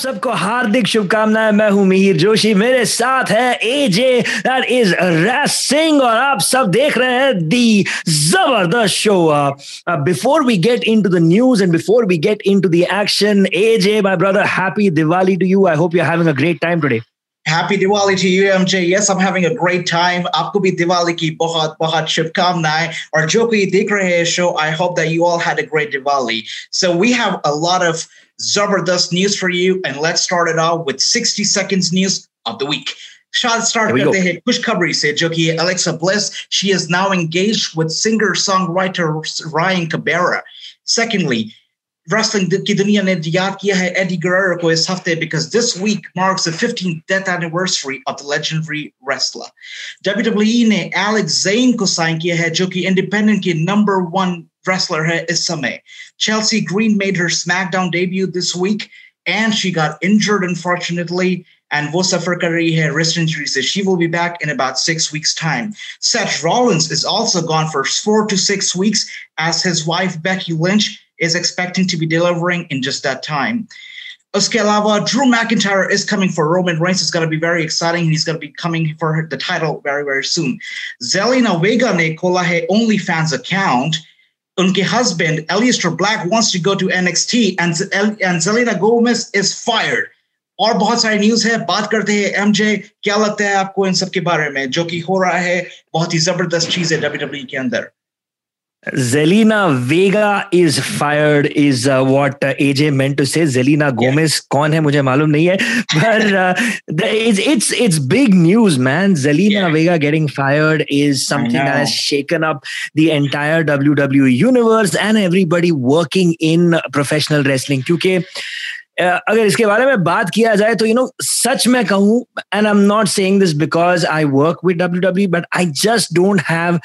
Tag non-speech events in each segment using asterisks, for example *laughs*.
सबको हार्दिक शुभकामनाएँ मैं हूँ मिहिर जोशी मेरे साथ है एजे दैट इज़ रैस और आप सब देख रहे हैं दी ज़बरदस्त show before we get into the news and before we get into the action AJ my brother happy Diwali to you I hope you are having a great time today Happy Diwali to you, MJ. Yes, I'm having a great time. आपको भी दिवाली की बहुत बहुत शुभकामनाएँ और जो कोई देख रहे हैं show, I hope that you all had a great Diwali. So we have a lot of Zabardast news for you, and let's start it off with 60 seconds news of the week. Shot start we the head push खबरी से जो Alexa Bliss she is now engaged with singer songwriter Ryan Cabrera. Secondly, wrestling की दुनिया ने Eddie Guerrero को इस हफ्ते because this week marks the 15th death anniversary of the legendary wrestler. WWE ne Alex Zayne को sign किया है जो independent number one wrestler here is Isame. Chelsea Green made her SmackDown debut this week, and she got injured, unfortunately. And will suffer career wrist injury, so she will be back in about six weeks' time. Seth Rollins is also gone for four to six weeks, as his wife Becky Lynch is expecting to be delivering in just that time. Oskelava, Drew McIntyre is coming for Roman Reigns. It's going to be very exciting. He's going to be coming for the title very, very soon. Zelina Vega, Nicolae OnlyFans account unke husband Aleister Black, wants to go to NXT and and Selena Gomez is fired. और बहुत सारे news है, बात करते हैं MJ क्या लगता है आपको इन सब के बारे में जो कि हो रहा है, बहुत ही ज़बरदस्त चीज़ है डब्ल्यू के अंदर Zelina Vega is fired is uh, what uh, AJ meant to say. Zelina Gomez yeah. कौन है मुझे मालूम नहीं है but uh, it's it's it's big news man. Zelina yeah. Vega getting fired is something that has shaken up the entire WWE universe and everybody working in professional wrestling क्योंकि अगर इसके बारे में बात किया जाए तो यू नो सच में कहूं and I am not saying this because I work with W W but I just don't have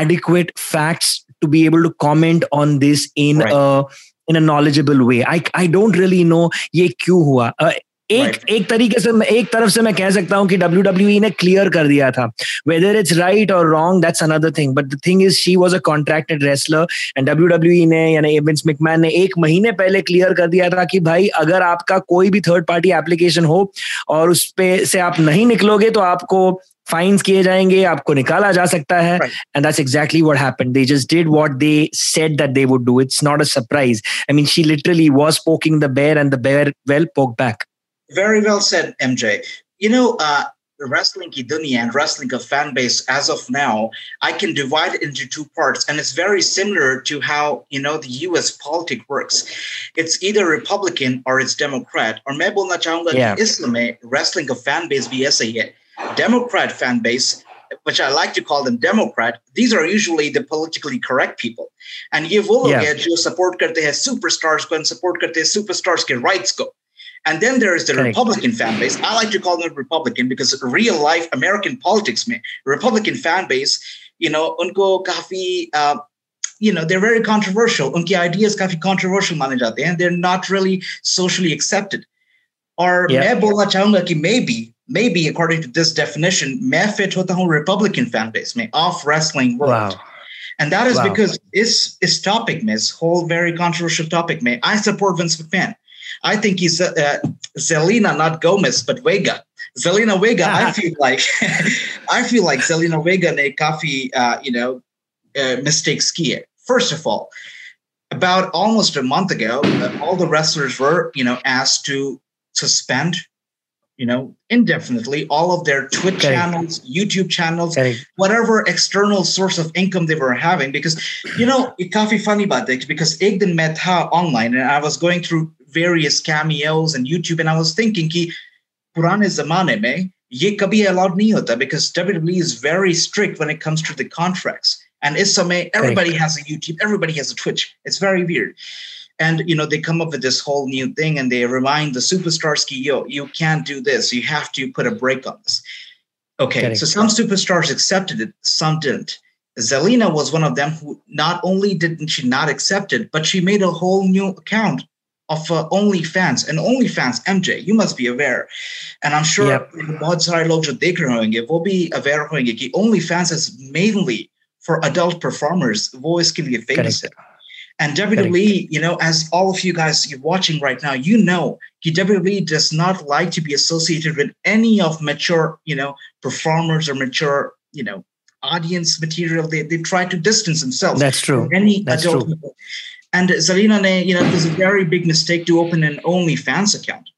adequate facts to be able to comment on this in right. a in a knowledgeable way i i don't really know ye क्यों hua uh, एक right. एक तरीके से एक तरफ़ से मैं कह सकता हूँ कि डब्ल्यू डब्ल्यू e ने क्लियर कर दिया था। वेदर इट्स राइट और wrong that's another thing but the thing is she was a contracted wrestler and W W ने यानी एविंस मिकमैन ने एक महीने पहले क्लियर कर दिया था कि भाई अगर आपका कोई भी थर्ड पार्टी एप्लीकेशन हो और उस पे से आप नहीं निकलोगे तो आपको फाइन्स किए जाएँगे आपको निकाला जा सकता है। And that's exactly what happened they just did what they said that they would do it's not a surprise I mean she literally was poking the bear and the bear well poke back very well said mj you know uh wrestling ki dunya and wrestling of fan base as of now i can divide it into two parts and it's very similar to how you know the us politics works it's either republican or it's democrat or मैं बोलना चाहूंगा yeah. कि इसमें wrestling of fan base भी ऐसा ही है Democrat fan base, which I like to call them Democrat, these are usually the politically correct people. And ये वो लोग हैं जो support करते हैं superstars को and support करते हैं superstars के rights को. And then there is the Correct. Republican fan base. I like to call them Republican because real life American politics में Republican fan base, you know, unko kafi, uh, you know, they're very controversial. Unki ideas kafi controversial mane jate and they're not really socially accepted. Or yeah. मैं बोलना चाहूंगा कि maybe maybe according to this definition, मैं fit होता हूँ Republican fan base में off wrestling world. Wow. And that is wow. because it's it's topic में, this whole very controversial topic में. I support Vince McMahon. I think he's uh, Zelina, not Gomez, but Vega. Zelina Vega. I *laughs* feel like *laughs* I feel like Zelina Vega ne kafi uh, you know uh, mistake skier. First of all, about almost a month ago, uh, all the wrestlers were you know asked to suspend you know indefinitely all of their Twitch okay. channels, YouTube channels, okay. whatever external source of income they were having. Because you know, it's kafi funny about this because ek met her online and I was going through various cameos and YouTube. And I was thinking, ki, purane zamane mein, ye kabhi allowed nahi hota because WWE is very strict when it comes to the contracts. And isame, everybody has a YouTube, everybody has a Twitch. It's very weird. And you know, they come up with this whole new thing and they remind the superstars, ki, yo, you can't do this. You have to put a break on this. Okay, so some superstars accepted it, some didn't. Zelina was one of them who not only didn't she not accept it, but she made a whole new account of uh, OnlyFans and OnlyFans MJ you must be aware and I'm sure yep. बहुत सारे लोग जो देख रहे होंगे वो भी aware होंगे कि OnlyFans is mainly for adult performers वो इसके लिए famous है And WWE, you know, as all of you guys you're watching right now, you know, WWE does not like to be associated with any of mature, you know, performers or mature, you know, audience material. They, they try to distance themselves. That's true. Any That's adult true. people. And Zarina ne, you know, it was a very big mistake to open an OnlyFans account.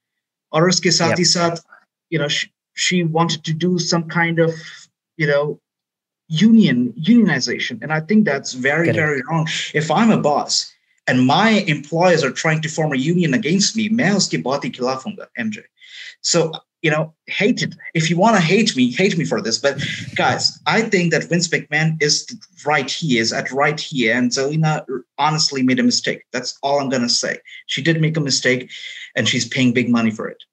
Or uske saath hi saath, you know, she, she wanted to do some kind of, you know, union unionization and i think that's very Correct. very wrong if i'm a boss and my employers are trying to form a union against me मैं उसके बहुत ही खिलाफ हूँगा, mj so you know hate it. If you want to hate me hate me for this. But guys i think that vince mcmahon is right. He is at right here. And zelina honestly made a mistake. That's all i'm going to say. She did make a mistake and she's paying big money for it.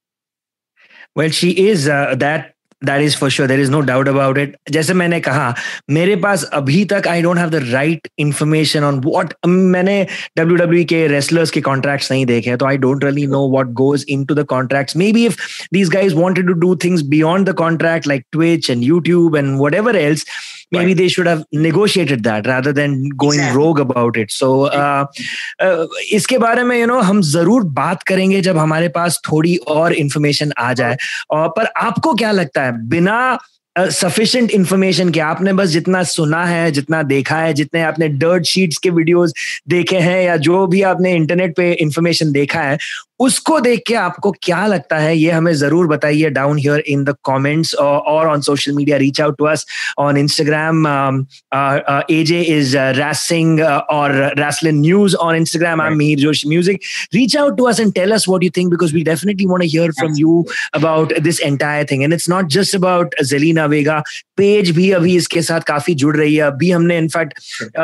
Well, she is uh, that. That is for sure there is no doubt about it जैसे मैंने कहा, मेरे पास अभी तक I don't have the right information on what मैंने W W के wrestlers के कॉन्ट्रैक्ट्स नहीं देखे तो I don't really know what goes into the contract maybe if these guys wanted to do things beyond the contract like Twitch and YouTube and whatever else maybe Right. they should have negotiated that rather than going Exactly. rogue about it so uh, uh, इसके बारे में you know हम ज़रूर बात करेंगे जब हमारे पास थोड़ी और इंफॉर्मेशन आ जाए और पर आपको क्या लगता है बिना सफिशिएंट इंफॉर्मेशन के आपने बस जितना सुना है जितना देखा है जितने आपने डर्ट शीट्स के वीडियोस देखे हैं या जो भी आपने इंटरनेट पे इंफॉर्मेशन देखा है उसको देख के आपको क्या लगता है ये हमें ज़रूर बताइए down here in the comments और on social media reach out to us on Instagram AJ is rassling और rasslin news on Instagram I am Mihir Joshi music reach out to us and tell us what you think because we definitely want to hear from you about this entire thing and it's not just about Zelina Vega Paige भी अभी इसके साथ काफ़ी जुड़ रही है। अभी हमने इनफैक्ट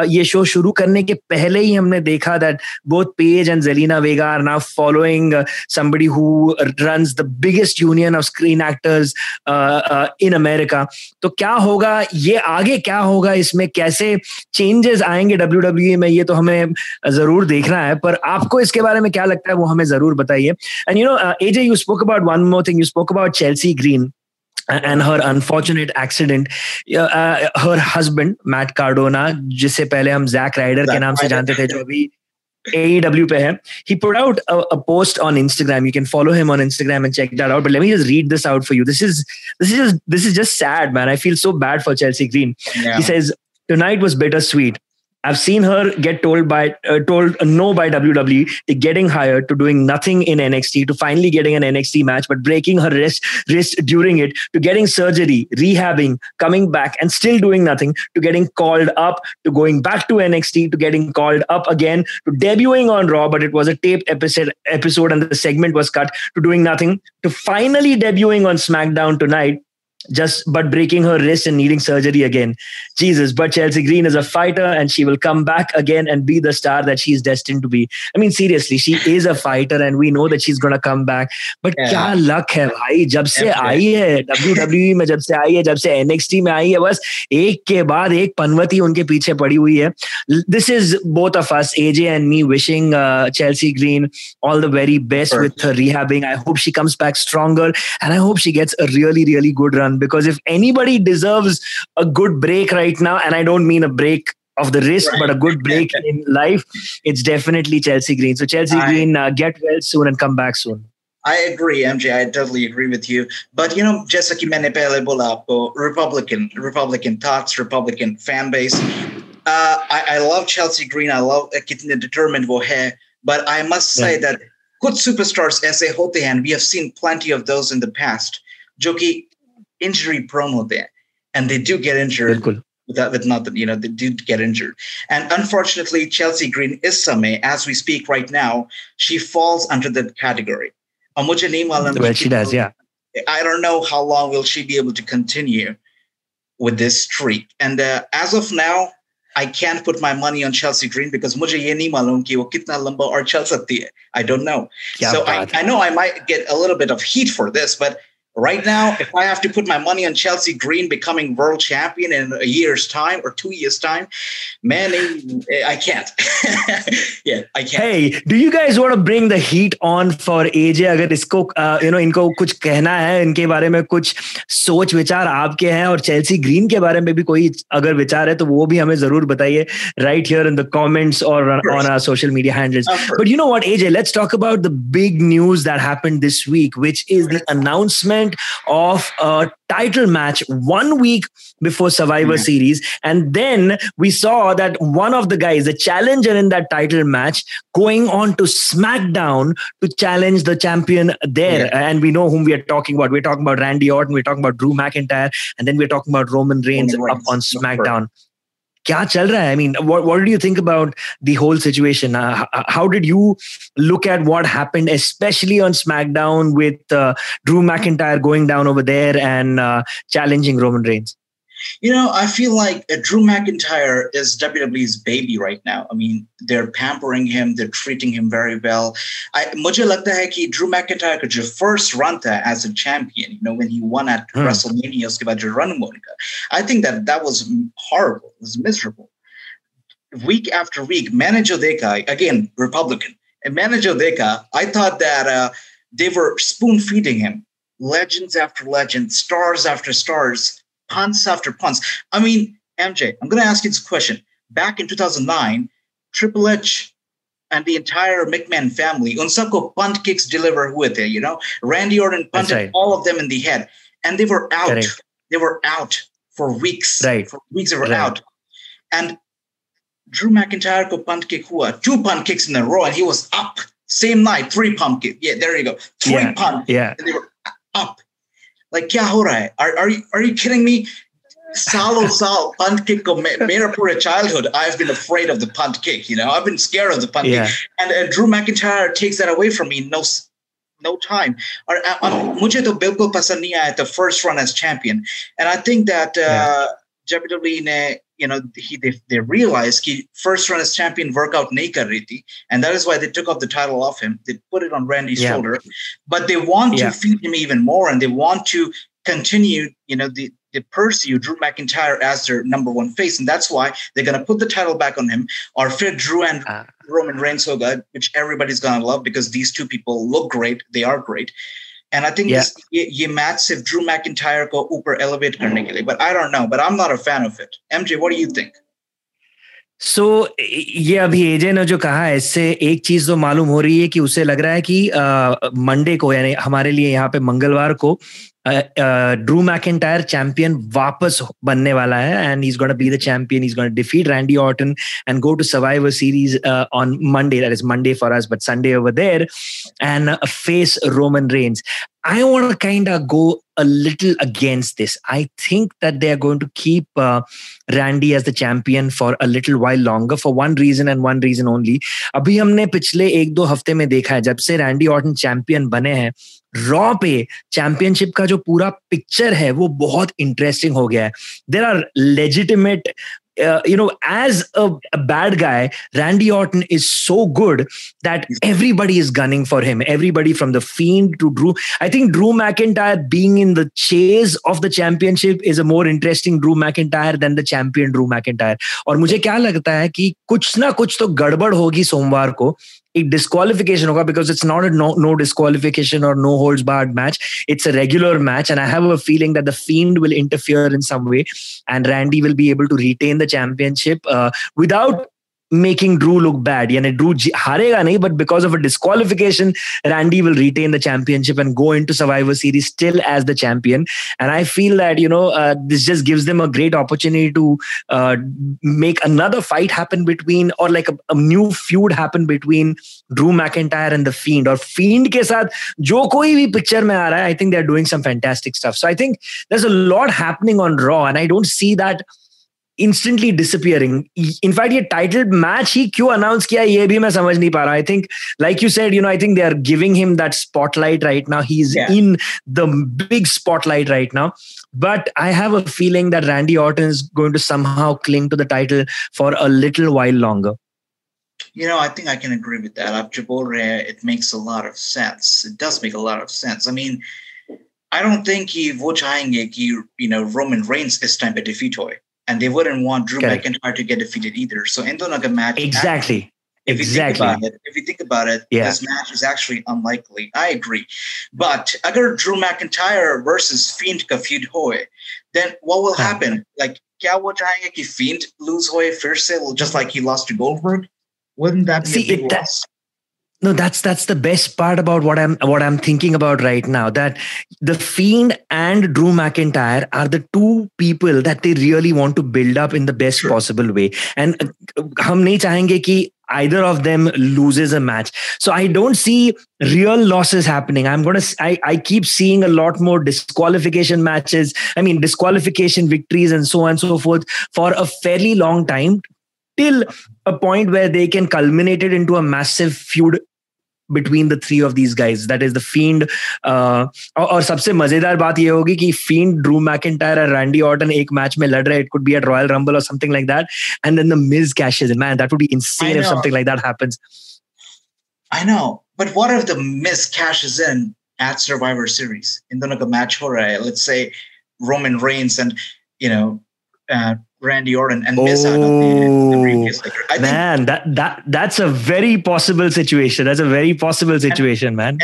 ये शो शुरू करने के पहले ही हमने देखा that both Paige and Zelina Vega are now following somebody who runs the biggest union of screen actors uh, uh, in America. तो क्या होगा? ये आगे क्या होगा? इसमें कैसे चेंजेस आएँगे डब्ल्यू में? ये तो हमें ज़रूर देखना है पर आपको इसके बारे में क्या लगता है वो हमें ज़रूर बताइए। And you know AJ you spoke about one more thing you spoke about Chelsea Green and her unfortunate accident. Uh, uh, her husband Matt Cardona जिसे पहले हम जैक राइडर के नाम से जानते थे जो अभी AEW है। He put out a, a post on Instagram. You can follow him on Instagram and check that out. But let me just read this out for you. This is this is just, this is just sad man. I feel so bad for Chelsea Green. Yeah. he says tonight was bittersweet I've seen her get told by uh, told no by WWE getting hired to doing nothing in NXT to finally getting an NXT match but breaking her wrist wrist during it to getting surgery rehabbing coming back and still doing nothing to getting called up to going back to NXT to getting called up again to debuting on Raw but it was a taped episode episode and the segment was cut to doing nothing to finally debuting on SmackDown tonight just but breaking her wrist and needing surgery again. Jesus, but Chelsea Green is a fighter and she will come back again and be the star that she's destined to be. I mean, seriously, she is a fighter and we know that she's gonna come back. But Yeah. क्या luck है भाई जब से Definitely. आई है WWE में जब से आई है जब से NXT में आई है बस एक के बाद एक पनवती उनके पीछे पड़ी हुई है this is both of us AJ and me wishing uh, Chelsea Green all the very best Sure. with her rehabbing I hope she comes back stronger and I hope she gets a really, really good run because if anybody deserves a good break right now, and I don't mean a break of the wrist, Right. but a good break in life, it's definitely Chelsea Green. So, Chelsea I- Green, uh, get well soon and come back soon. I agree, MJ. I totally agree with you. But you know, जैसा कि मैंने पहले बोला आपको, Republican, Republican thoughts, Republican fan base. Uh, I, I love Chelsea Green. I love uh, कितने determined वो है. But I must say that good superstars ऐसे होते हैं. and We have seen plenty of those in the past. जो कि injury prone होते हैं, and they do get injured. बिल्कुल Without, with nothing, you know, they do get injured. And unfortunately, Chelsea Green is Same, as we speak right now, she falls under that category. और मुझे नहीं मालूम well कि- she does yeah I don't know how long will she be able to continue with this streak. And uh, as of now, I can't put my money on Chelsea Green because मुझे ये नहीं मालूम कि वो कितना लंबा और चल सकती है. I don't know. क्या so I, बात है। I know I might get a little bit of heat for this, but Right now, if I have to put my money on Chelsea Green becoming world champion in a year's time or two years' time, man, I can't. *laughs* yeah, I can't. Hey, do you guys want to bring the heat on for AJ? अगर इसको you know इनको कुछ कहना है इनके बारे में कुछ सोच विचार आपके हैं और चेल्सी ग्रीन के बारे में भी कोई अगर विचार है तो वो भी हमें जरूर बताइए right here in the comments or on our social media handles. But you know what, AJ? Let's talk about the big news that happened this week, which is the announcement of a title match one week before Survivor mm-hmm. Series. And then we saw that one of the guys, the challenger in that title match, going on to SmackDown to challenge the champion there. Yeah. And we know whom we are talking about. We're talking about Randy Orton, we're talking about Drew McIntyre, and then we're talking about Roman Reigns, Roman Reigns. up on SmackDown. क्या चल रहा है I mean what what did you think about the whole situation uh, how did you look at what happened especially on smackdown with uh, drew mcintyre going down over there and uh, challenging roman reigns you know, I feel like uh, Drew McIntyre is WWE's baby right now. I mean, they're pampering him, they're treating him very well. I मुझे लगता है कि Drew McIntyre का जो first run था as a champion, you know, when he won at hmm. WrestleMania, उसके बाद जो run I think that that was horrible. It was miserable. Week after week, manager Deka, again, Republican, and manager Deka, I thought that uh, they were spoon feeding him legends after legends, stars after stars punts after punts. I mean, MJ, I'm going to ask you this question. Back in 2009, Triple H and the entire McMahon family, unsako punt kicks deliver with it, you know? Randy Orton punted right. all of them in the head, and they were out. Correct. They were out for weeks. Right. For weeks they were right. out. And Drew McIntyre ko punt kick hua, two punt kicks in a row, and he was up. Same night, three punt kick. Yeah, there you go. Three yeah. punt. Yeah. And they were up Like, kya ho raha hai? Are, are, you, are you kidding me? Salo Sal punt kick of Mirapura childhood. I've been afraid of the punt kick. You know, I've been scared of the punt yeah. kick. And uh, Drew McIntyre takes that away from me. No, no time. Or uh, um, मुझे तो बिल्कुल पसंद नहीं आया the first run as champion. And I think that uh, yeah. WWE ने you know he they, they realized he first run as champion workout naked riti and that is why they took off the title off him they put it on randy's yeah. shoulder but they want yeah. to feed him even more and they want to continue you know the the pursue Drew McIntyre as their number one face, and that's why they're going to put the title back on him or fit Drew and uh, Roman Reigns so good, which everybody's going to love because these two people look great. They are great. And I think yeah. this ये massive Drew McIntyre को ऊपर elevate करने के लिए, but I don't know. But I'm not a fan of it. MJ, what do you think? So so, ये अभी एजे ने जो कहा है इससे एक चीज़ तो मालूम हो रही है कि उसे लग रहा है कि मंडे को यानी हमारे लिए यहाँ पे मंगलवार को ड्रू मैकेंटायर चैंपियन वापस बनने वाला है and is gonna be the champion is gonna defeat Randy Orton and go to survivor series on Monday that is Monday for us but Sunday over there and face Roman Reigns I want to kind of go a little against this. I think that they are going to keep uh, Randy as the champion for a little while longer for one reason and one reason only. अभी हमने पिछले एक दो हफ्ते में देखा है जब से रैंडी ऑर्टन चैंपियन बने हैं रॉ पे चैंपियनशिप का जो पूरा पिक्चर है वो बहुत इंटरेस्टिंग हो गया है there are legitimate uh, you know, as a, a, bad guy, Randy Orton is so good that everybody is gunning for him. Everybody from the Fiend to Drew. I think Drew McIntyre being in the chase of the championship is a more interesting Drew McIntyre than the champion Drew McIntyre. और मुझे क्या लगता है कि कुछ ना कुछ तो गड़बड़ होगी सोमवार को a disqualification होगा because it's not a no, disqualification or no holds barred match. It's a regular match, and I have a feeling that the Fiend will interfere in some way, and Randy will be able to retain the championship uh, without making Drew look bad. Yani Drew harega nahi, but because of a disqualification, Randy will retain the championship and go into Survivor Series still as the champion. And I feel that you know uh, this just gives them a great opportunity to uh, make another fight happen between, or like a, a, new feud happen between Drew McIntyre and the Fiend, or Fiend ke saath jo koi bhi picture mein aa I think they're doing some fantastic stuff. So I think there's a lot happening on Raw, and I don't see that instantly disappearing in fact ये title match ही क्यों announce किया ये भी मैं समझ नहीं पा रहा I think like you said you know I think they are giving him that spotlight right now he is in the big spotlight right now but I have a feeling that Randy Orton is going to somehow cling to the title for a little while longer. You know, I think I can agree with that. Up Jabore, it makes a lot of sense. It does make a lot of sense. I mean, I don't think he वो चाहेंगे कि you know Roman Reigns this time a defeat होए and they wouldn't want Drew McIntyre to get defeated either. So Endo on match. Exactly. If exactly. You think about it, if you think about it, yeah. this match is actually unlikely. I agree. But agar Drew McIntyre versus Fiend ka feud then what will happen? Like, kya wo ki Fiend lose hoye first, just like he lost to Goldberg? Wouldn't that be See, a big it, loss? no that's that's the best part about what i'm what i'm thinking about right now that the fiend and drew mcintyre are the two people that they really want to build up in the best sure. possible way. And uh, hum nahi either of them loses a match. So i don't see real losses happening. I'm going to I, I keep seeing a lot more disqualification matches i mean disqualification victories and so on and so forth for a fairly long time till a point where they can culminate it into a massive feud between the three of these guys that is the fiend uh, और, और सबसे मजेदार बात ये होगी कि fiend Drew McIntyre और Randy Orton एक मैच में लड़ रहे it could be eight royal rumble और something like that and then the Miz caches in man that would be insane if know. something like that happens I know. But what if the Miz cashes in at Survivor Series? In the match ho raha hai, let's say Roman Reigns and, you know, uh, Randy Orton and Miz out on the, the Oh, briefcase. Like, I think man that that that's a very possible situation that's a very possible situation man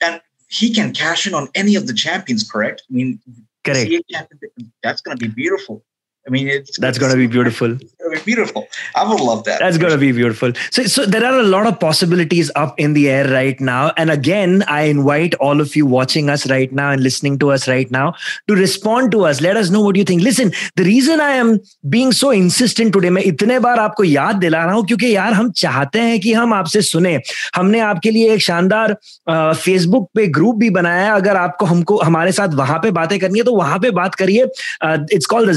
And he can cash in on any of the champions, correct? I mean, correct champion, that's going to be beautiful. I mean, it's that's be beautiful going to be beautiful. I would love that. That's going to be beautiful. So, so there are a lot of possibilities up in the air right now. And again, I invite all of you watching us right now and listening to us right now to respond to us. Let us know what you think. Listen, the reason I am being so insistent today, मैं इतने बार आपको याद दिला रहा हूँ क्योंकि यार हम चाहते हैं कि हम आपसे सुने हमने आपके लिए एक शानदार फेसबुक पे ग्रुप भी बनाया है अगर आपको हमको हमारे साथ वहाँ पे बातें करनी है तो वहाँ पे बात करिए it's called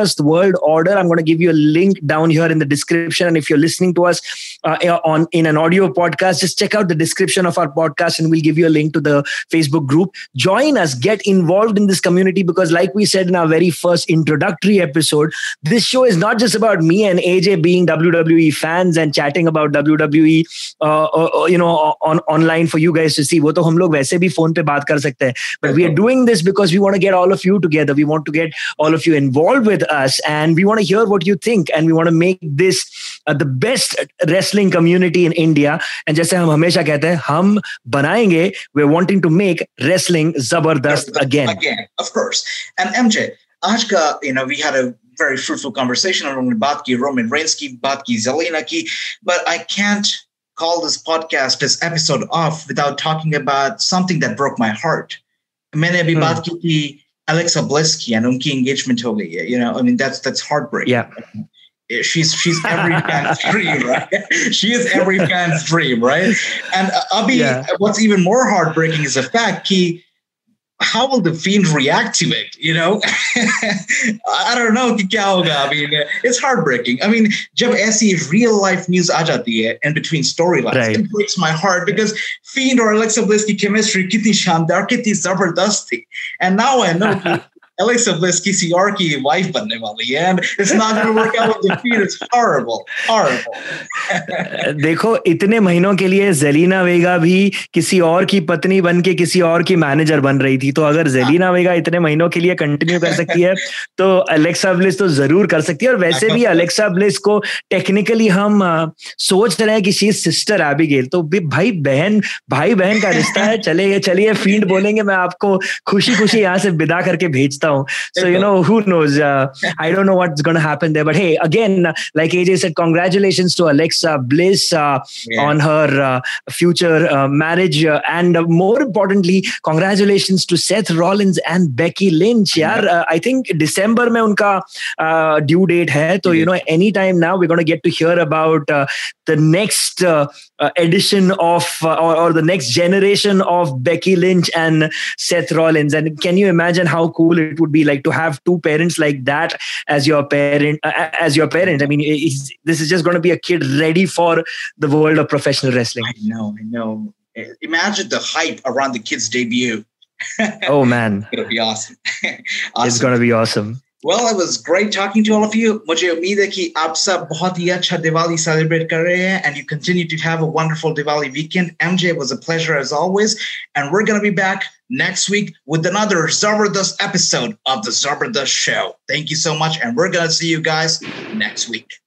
द जबरदस्त world order I am gonna give you a link down here in the description and if you're listening to us uh, on in an audio podcast just check out the description of our podcast and we'll give you a link to the facebook group join us get involved in this community because like we said in our very first introductory episode this show is not just about me and aj being wwe fans and chatting about wwe uh, uh, uh, you know on online for you guys to see वो तो हम लोग वैसे भी phone पे बात कर सकते हैं but we are doing this because we want to get all of you together we want to get all of you involved with us and we want to hear what you think and we want to make this uh, the best wrestling community in India and जैसे हम हमेशा कहते हैं हम बनाएंगे we're wanting to make wrestling जबरदस्त again Again, of course. And MJ, आज का, you know, we had a very fruitful conversation on बात की Roman Reigns की, बात की Zelina की, but I can't call this podcast, this episode off without talking about something that broke my heart. मैंने अभी Hmm. बात की थी Alexa Blesky and Unki engagement hoge. You know, I mean that's that's heartbreaking. Yeah. She's she's every fan's *laughs* dream, right? She is every fan's dream, right? And uh, yeah. what's even more heartbreaking is the fact he how will the fiend react to it? You know, I *laughs* don't know. कि क्या होगा? I mean, uh, it's heartbreaking. I mean, जब ऐसी real life news आ जाती है in between storylines, Right. it breaks my heart because Fiend or Alexa Bliss की chemistry कितनी शानदार, कितनी जबरदस्त थी. And now I know *laughs* Bliss किसी और की wife बनने वाली है, and it's not going to work out with the Fiend. It's horrible, horrible. *laughs* देखो इतने महीनों के लिए जेलिना वेगा भी किसी और की पत्नी बन के किसी और की मैनेजर बन रही थी। तो अगर जेलिना वेगा इतने महीनों के लिए कंटिन्यू कर सकती है तो अलेक्सा ब्लिस तो ज़रूर कर सकती है। और वैसे भी *laughs* अलेक्सा ब्लिस को टेक्निकली हम सोच रहे हैं कि शी सिस्टर एबिगेल तो भाई बहन भाई बहन का रिश्ता है। *laughs* चलिए चलिए फ़ील्ड बोलेंगे मैं आपको खुशी खुशी यहाँ से विदा करके भेजता So, you know, who knows? Uh, I don't know what's going to happen there. But hey, again, like AJ said, congratulations to Alexa Bliss uh, yeah. on her uh, future uh, marriage. Uh, and more importantly, congratulations to Seth Rollins and Becky Lynch. Yeah, yeah. Uh, I think December mein unka due date hai. So, you know, anytime now, we're going to get to hear about the next uh, edition of uh, or, or the next generation of becky lynch and seth rollins and can you imagine how cool it would be like to have two parents like that as your parent uh, as your parent i mean this is just going to be a kid ready for the world of professional wrestling I know, I know. Imagine the hype around the kid's debut. oh man *laughs* *laughs* It's gonna be awesome. it's going to be awesome well, it was great talking to all of you. मुझे उम्मीद है कि आप सब बहुत Diwali celebrate and you continue to have a wonderful Diwali weekend. MJ, it was a pleasure as always. And we're going to be back next week with another Zabardast episode of the Zabardast Show. Thank you so much. And we're going to see you guys next week.